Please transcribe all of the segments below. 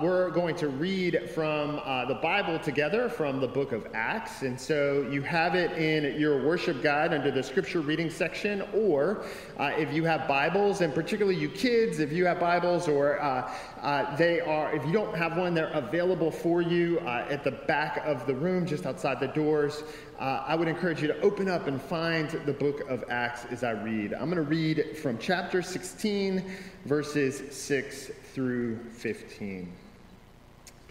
We're going to read from uh, the Bible together from the book of Acts. And so you have it in your worship guide under the scripture reading section, or uh, if you have Bibles, and particularly you kids, if you have Bibles, or uh, uh they are, if you don't have one, they're available for you uh, at the back of the room, just outside the doors. Uh, I would encourage you to open up and find the book of Acts as I read. I'm going to read from chapter 16, verses 6 through 15.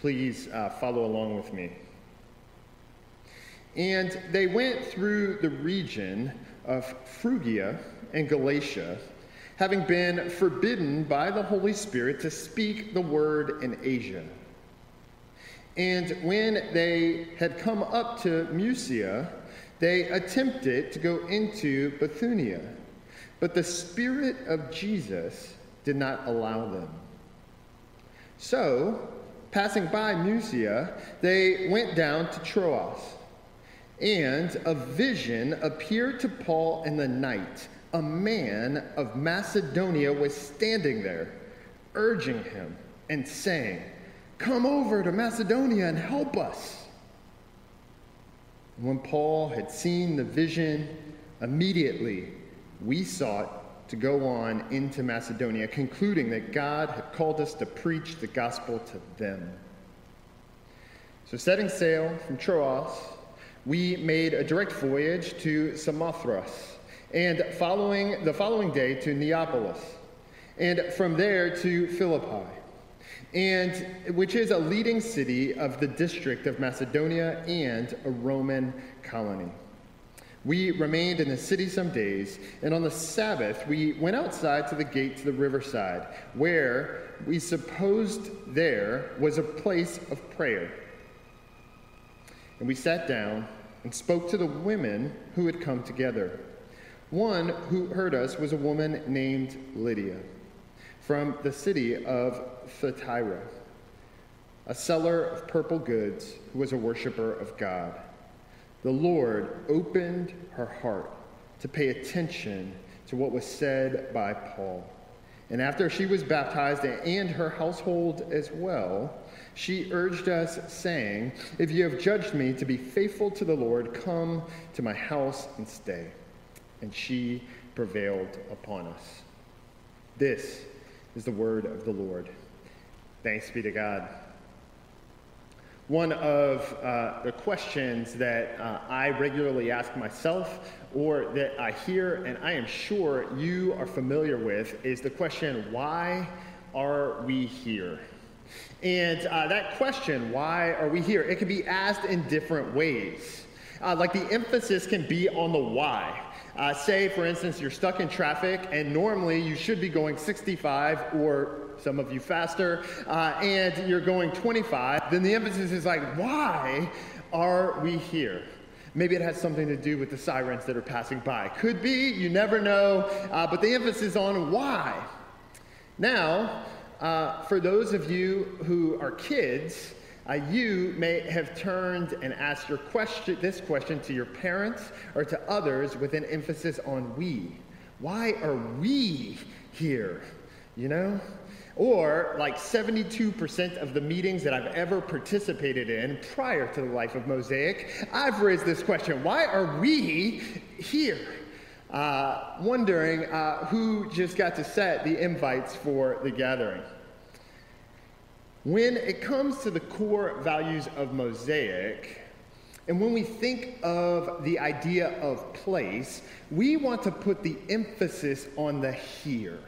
Please uh, follow along with me. And they went through the region of Phrygia and Galatia, having been forbidden by the Holy Spirit to speak the word in Asia. And when they had come up to Mysia, they attempted to go into Bithynia, but the Spirit of Jesus did not allow them. So, Passing by Mysia, they went down to Troas. And a vision appeared to Paul in the night. A man of Macedonia was standing there, urging him and saying, Come over to Macedonia and help us. when Paul had seen the vision, immediately we sought to go on into Macedonia, concluding that God had called us to preach the gospel to them. So, setting sail from Troas, we made a direct voyage to Samothrace, and following the following day to Neapolis, and from there to Philippi, and which is a leading city of the district of Macedonia and a Roman colony. We remained in the city some days, and on the Sabbath we went outside to the gate to the riverside, where we supposed there was a place of prayer. And we sat down and spoke to the women who had come together. One who heard us was a woman named Lydia from the city of Thyatira, a seller of purple goods who was a worshiper of God. The Lord opened her heart to pay attention to what was said by Paul. And after she was baptized and her household as well, she urged us, saying, If you have judged me to be faithful to the Lord, come to my house and stay. And she prevailed upon us. This is the word of the Lord. Thanks be to God one of uh, the questions that uh, I regularly ask myself or that I hear, and I am sure you are familiar with, is the question, why are we here? And uh, that question, why are we here, it can be asked in different ways. Uh, like the emphasis can be on the why. Uh, say, for instance, you're stuck in traffic, and normally you should be going 65 or some of you faster, uh, and you're going 25, then the emphasis is like, why are we here? Maybe it has something to do with the sirens that are passing by. Could be, you never know, uh, but the emphasis on why. Now, uh, for those of you who are kids, uh, you may have turned and asked your question, this question to your parents or to others with an emphasis on we. Why are we here? You know? Or, like 72% of the meetings that I've ever participated in prior to the life of Mosaic, I've raised this question why are we here? Uh, wondering uh, who just got to set the invites for the gathering. When it comes to the core values of Mosaic, and when we think of the idea of place, we want to put the emphasis on the here.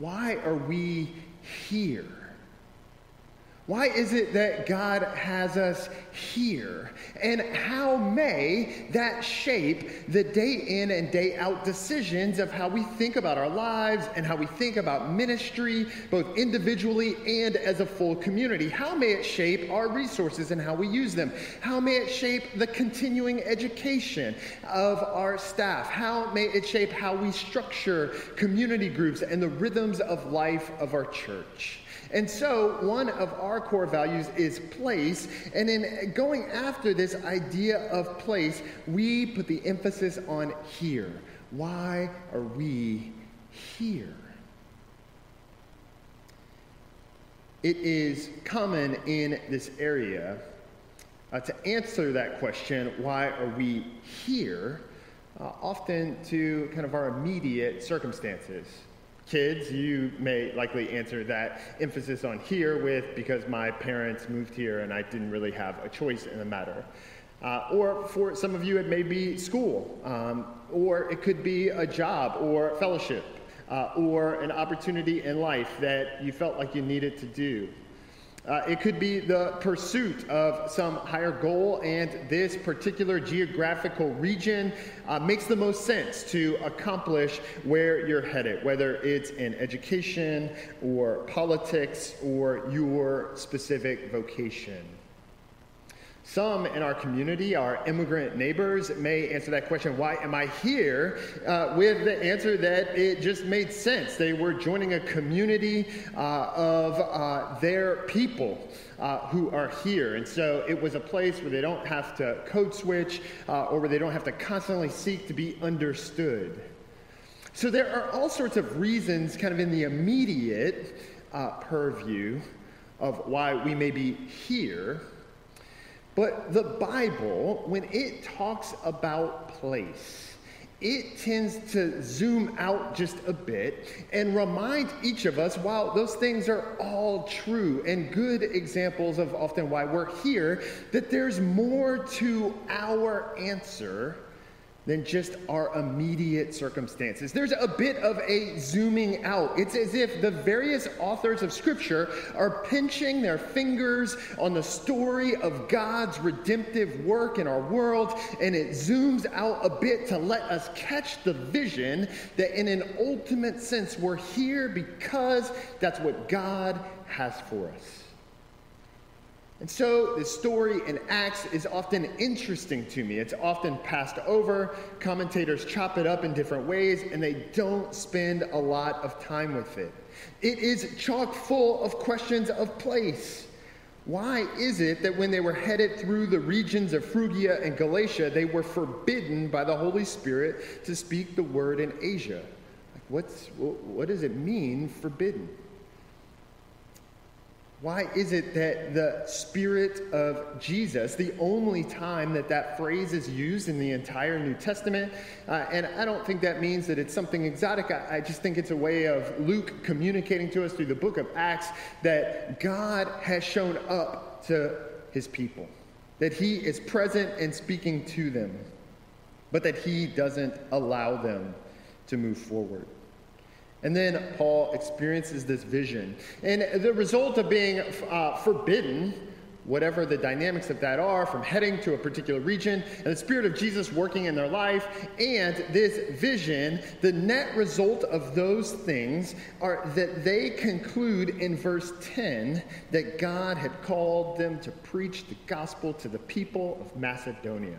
Why are we here? Why is it that God has us here? And how may that shape the day in and day out decisions of how we think about our lives and how we think about ministry, both individually and as a full community? How may it shape our resources and how we use them? How may it shape the continuing education of our staff? How may it shape how we structure community groups and the rhythms of life of our church? And so, one of our core values is place. And in going after this idea of place, we put the emphasis on here. Why are we here? It is common in this area uh, to answer that question, why are we here, uh, often to kind of our immediate circumstances. Kids, you may likely answer that emphasis on here with because my parents moved here and I didn't really have a choice in the matter. Uh, or for some of you, it may be school, um, or it could be a job or fellowship, uh, or an opportunity in life that you felt like you needed to do. Uh, it could be the pursuit of some higher goal, and this particular geographical region uh, makes the most sense to accomplish where you're headed, whether it's in education or politics or your specific vocation. Some in our community, our immigrant neighbors, may answer that question, why am I here? Uh, with the answer that it just made sense. They were joining a community uh, of uh, their people. Uh, who are here. And so it was a place where they don't have to code switch uh, or where they don't have to constantly seek to be understood. So there are all sorts of reasons, kind of in the immediate uh, purview, of why we may be here. But the Bible, when it talks about place, it tends to zoom out just a bit and remind each of us, while those things are all true and good examples of often why we're here, that there's more to our answer than just our immediate circumstances. There's a bit of a zooming out. It's as if the various authors of Scripture are pinching their fingers on the story of God's redemptive work in our world, and it zooms out a bit to let us catch the vision that, in an ultimate sense, we're here because that's what God has for us. And so the story in Acts is often interesting to me. It's often passed over. Commentators chop it up in different ways, and they don't spend a lot of time with it. It is chock full of questions of place. Why is it that when they were headed through the regions of Phrygia and Galatia, they were forbidden by the Holy Spirit to speak the word in Asia? what's, what does it mean, forbidden? Why is it that the Spirit of Jesus, the only time that that phrase is used in the entire New Testament, uh, and I don't think that means that it's something exotic. I, I just think it's a way of Luke communicating to us through the book of Acts that God has shown up to his people, that he is present and speaking to them, but that he doesn't allow them to move forward. And then Paul experiences this vision. And the result of being uh, forbidden, whatever the dynamics of that are, from heading to a particular region, and the Spirit of Jesus working in their life, and this vision, the net result of those things are that they conclude in verse 10 that God had called them to preach the gospel to the people of Macedonia.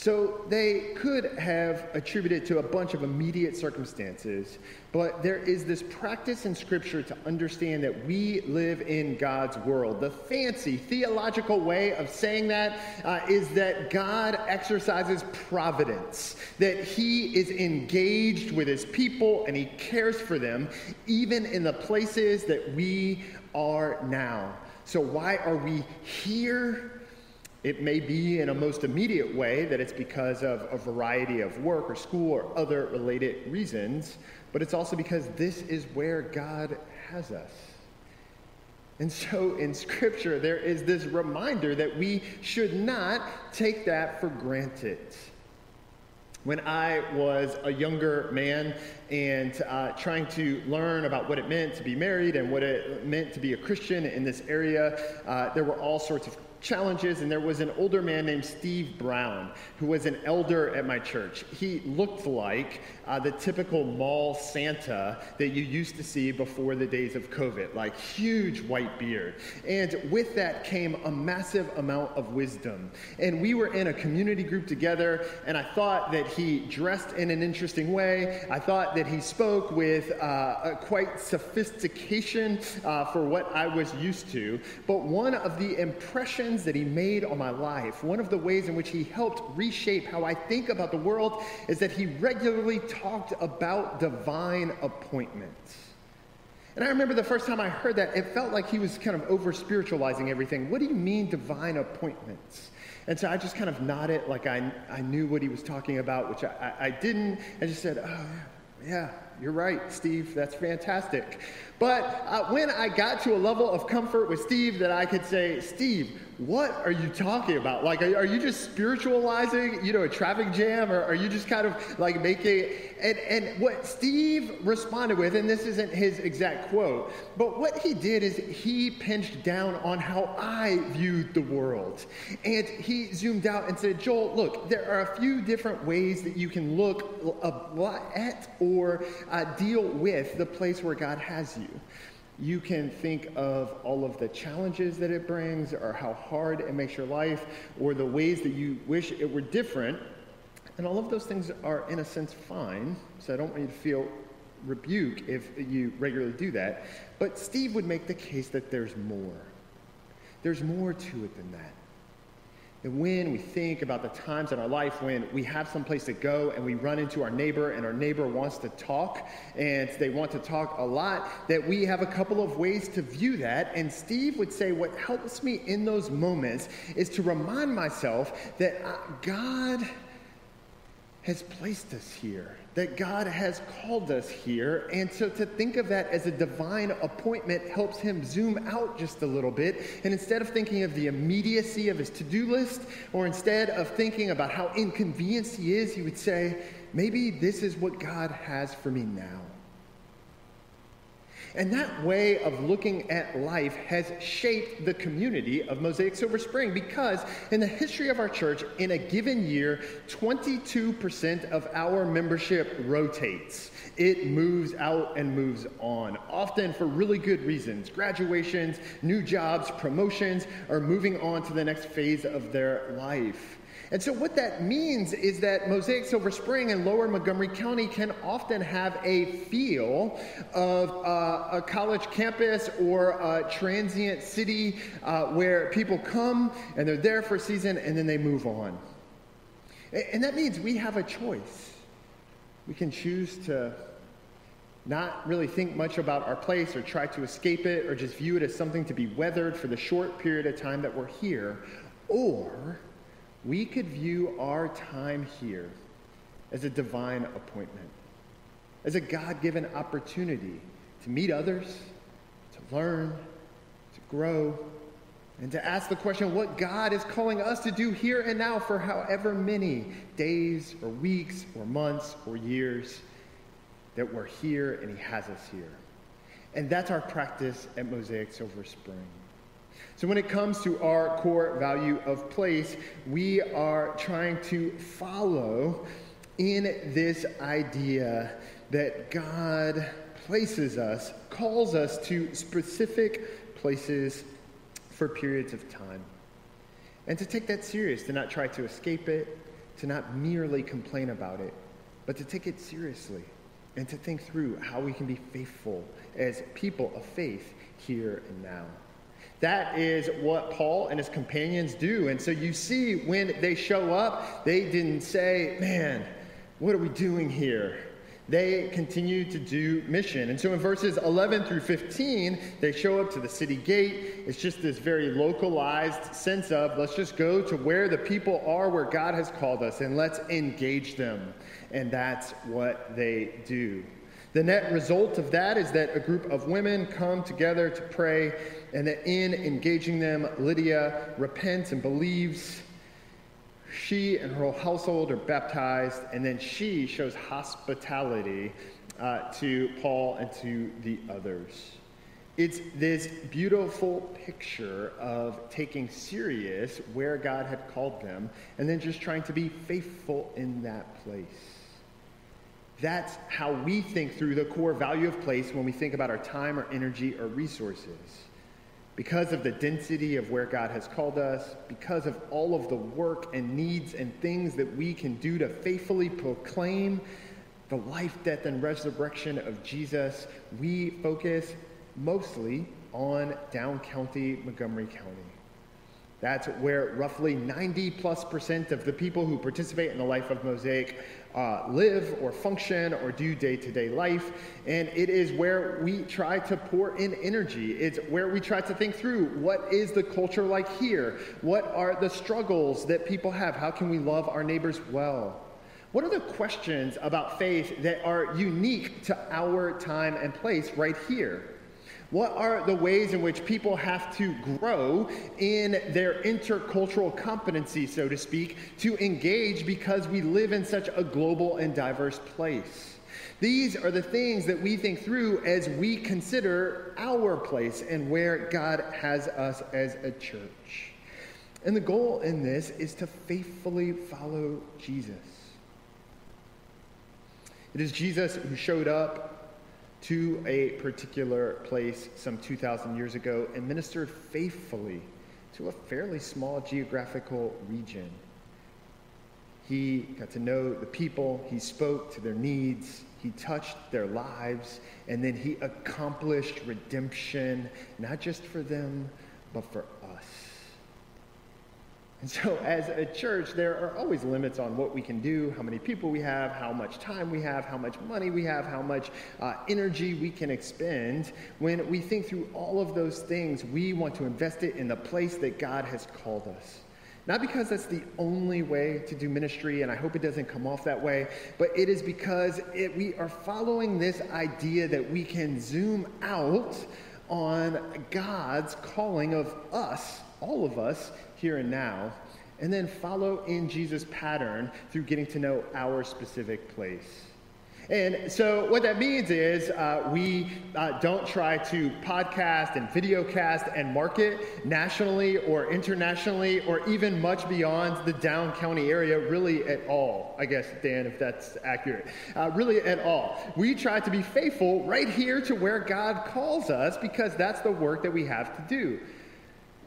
So they could have attributed to a bunch of immediate circumstances, but there is this practice in Scripture to understand that we live in God's world. The fancy theological way of saying that uh, is that God exercises providence, that He is engaged with His people and He cares for them, even in the places that we are now. So, why are we here? It may be in a most immediate way that it's because of a variety of work or school or other related reasons, but it's also because this is where God has us. And so in Scripture, there is this reminder that we should not take that for granted. When I was a younger man and uh, trying to learn about what it meant to be married and what it meant to be a Christian in this area. Uh, there were all sorts of challenges, and there was an older man named Steve Brown who was an elder at my church. He looked like uh, the typical mall Santa that you used to see before the days of COVID, like huge white beard. And with that came a massive amount of wisdom. And we were in a community group together, and I thought that he dressed in an interesting way. I thought that he spoke with uh, quite sophistication uh, for what I was used to. But one of the impressions that he made on my life, one of the ways in which he helped reshape how I think about the world, is that he regularly talked about divine appointments. And I remember the first time I heard that, it felt like he was kind of over spiritualizing everything. What do you mean, divine appointments? And so I just kind of nodded like I, I knew what he was talking about, which I, I, didn't. I just said, oh, yeah, you're right, Steve. That's fantastic. But uh, when I got to a level of comfort with Steve that I could say, Steve, what are you talking about? Like, are, are, you just spiritualizing, you know, a traffic jam, or are you just kind of like making? And and what Steve responded with, and this isn't his exact quote, but what he did is he pinched down on how I viewed the world, and he zoomed out and said, Joel, look, there are a few different ways that you can look at or uh, deal with the place where God has you you can think of all of the challenges that it brings, or how hard it makes your life, or the ways that you wish it were different. And all of those things are, in a sense, fine. So I don't want you to feel rebuke if you regularly do that. But Steve would make the case that there's more. There's more to it than that. And when we think about the times in our life when we have some place to go and we run into our neighbor and our neighbor wants to talk and they want to talk a lot, that we have a couple of ways to view that. And Steve would say, What helps me in those moments is to remind myself that uh, God has placed us here that God has called us here. And so to think of that as a divine appointment helps him zoom out just a little bit. And instead of thinking of the immediacy of his to do list, or instead of thinking about how inconvenienced he is, he would say, maybe this is what God has for me now. And that way of looking at life has shaped the community of Mosaic Silver Spring because in the history of our church, in a given year, 22% of our membership rotates. It moves out and moves on, often for really good reasons graduations, new jobs, promotions, or moving on to the next phase of their life. And so, what that means is that Mosaic Silver Spring and Lower Montgomery County can often have a feel of uh, a college campus or a transient city uh, where people come and they're there for a season and then they move on. And that means we have a choice. We can choose to not really think much about our place or try to escape it or just view it as something to be weathered for the short period of time that we're here. Or we could view our time here as a divine appointment, as a God given opportunity to meet others, to learn, to grow, and to ask the question what God is calling us to do here and now for however many days or weeks or months or years that we're here and He has us here. And that's our practice at Mosaic Silver Spring. So, when it comes to our core value of place, we are trying to follow in this idea that God places us, calls us to specific places for periods of time. And to take that serious, to not try to escape it, to not merely complain about it, but to take it seriously and to think through how we can be faithful as people of faith here and now. That is what Paul and his companions do. And so you see when they show up, they didn't say, Man, what are we doing here? They continue to do mission. And so in verses 11 through 15, they show up to the city gate. It's just this very localized sense of let's just go to where the people are, where God has called us, and let's engage them. And that's what they do. The net result of that is that a group of women come together to pray, and that in engaging them, Lydia repents and believes. She and her whole household are baptized, and then she shows hospitality uh, to Paul and to the others. It's this beautiful picture of taking serious where God had called them and then just trying to be faithful in that place. That's how we think through the core value of place when we think about our time or energy or resources. Because of the density of where God has called us, because of all of the work and needs and things that we can do to faithfully proclaim the life, death, and resurrection of Jesus, we focus mostly on Down County, Montgomery County. That's where roughly 90 plus percent of the people who participate in the life of Mosaic uh, live or function or do day to day life. And it is where we try to pour in energy. It's where we try to think through what is the culture like here? What are the struggles that people have? How can we love our neighbors well? What are the questions about faith that are unique to our time and place right here? What are the ways in which people have to grow in their intercultural competency, so to speak, to engage because we live in such a global and diverse place? These are the things that we think through as we consider our place and where God has us as a church. And the goal in this is to faithfully follow Jesus. It is Jesus who showed up to a particular place some 2,000 years ago and ministered faithfully to a fairly small geographical region. He got to know the people, he spoke to their needs, he touched their lives, and then he accomplished redemption, not just for them, but for and so, as a church, there are always limits on what we can do, how many people we have, how much time we have, how much money we have, how much uh, energy we can expend. When we think through all of those things, we want to invest it in the place that God has called us. Not because that's the only way to do ministry, and I hope it doesn't come off that way, but it is because it, we are following this idea that we can zoom out on God's calling of us, all of us, here and now, and then follow in Jesus' pattern through getting to know our specific place. And so, what that means is uh, we uh, don't try to podcast and videocast and market nationally or internationally or even much beyond the Down County area, really at all. I guess, Dan, if that's accurate. Uh, really at all. We try to be faithful right here to where God calls us because that's the work that we have to do.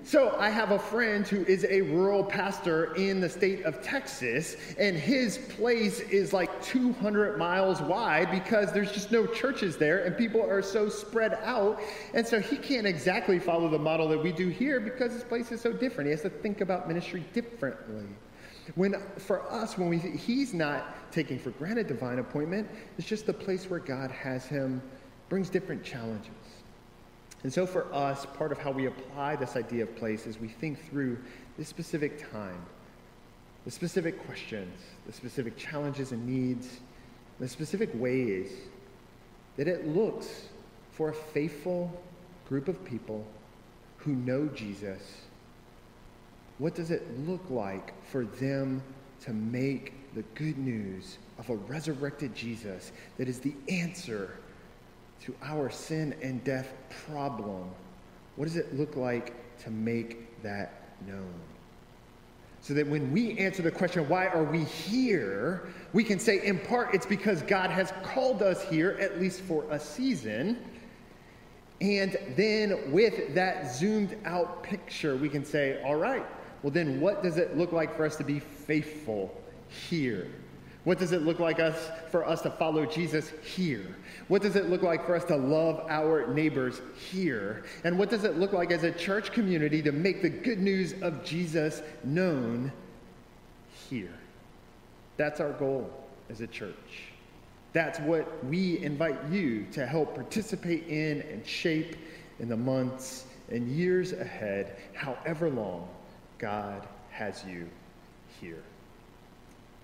So, I have a friend who is a rural pastor in the state of Texas, and his place is like 200 miles wide because there's just no churches there, and people are so spread out. And so, he can't exactly follow the model that we do here because his place is so different. He has to think about ministry differently. When for us, when we he's not taking for granted divine appointment, it's just the place where God has him brings different challenges. And so, for us, part of how we apply this idea of place is we think through this specific time, the specific questions, the specific challenges and needs, the specific ways that it looks for a faithful group of people who know Jesus. What does it look like for them to make the good news of a resurrected Jesus that is the answer to our sin and death problem, what does it look like to make that known? So that when we answer the question, why are we here? We can say, in part, it's because God has called us here, at least for a season. And then with that zoomed out picture, we can say, all right, well, then what does it look like for us to be faithful here? What does it look like us for us to follow Jesus here? What does it look like for us to love our neighbors here? And what does it look like as a church community to make the good news of Jesus known here? That's our goal as a church. That's what we invite you to help participate in and shape in the months and years ahead, however long God has you here.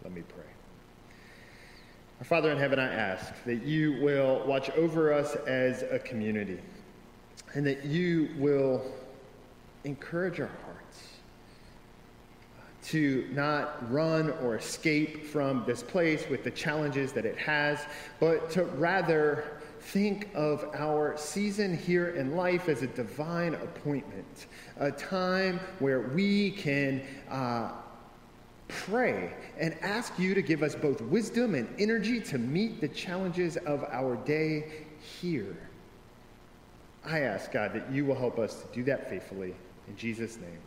Let me pray. Our Father in heaven, I ask that you will watch over us as a community and that you will encourage our hearts to not run or escape from this place with the challenges that it has, but to rather think of our season here in life as a divine appointment, a time where we can uh, pray and ask you to give us both wisdom and energy to meet the challenges of our day here. I ask, God, that you will help us to do that faithfully. In Jesus' name.